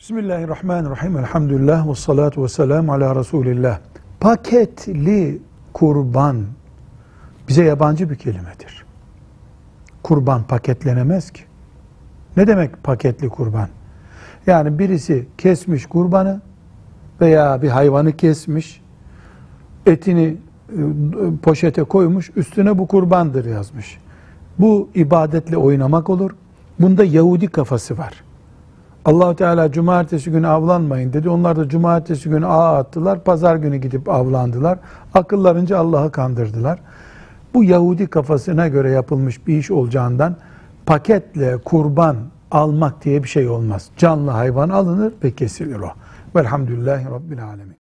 Bismillahirrahmanirrahim. Elhamdülillah ve salatu ve selamu ala Resulillah. Paketli kurban bize yabancı bir kelimedir. Kurban paketlenemez ki. Ne demek paketli kurban? Yani birisi kesmiş kurbanı veya bir hayvanı kesmiş, etini e, poşete koymuş, üstüne bu kurbandır yazmış. Bu ibadetle oynamak olur. Bunda Yahudi kafası var. Allahu Teala cumartesi günü avlanmayın dedi. Onlar da cumartesi günü ağ attılar. Pazar günü gidip avlandılar. Akıllarınca Allah'ı kandırdılar. Bu Yahudi kafasına göre yapılmış bir iş olacağından paketle kurban almak diye bir şey olmaz. Canlı hayvan alınır ve kesilir o. Velhamdülillahi Rabbil Alemin.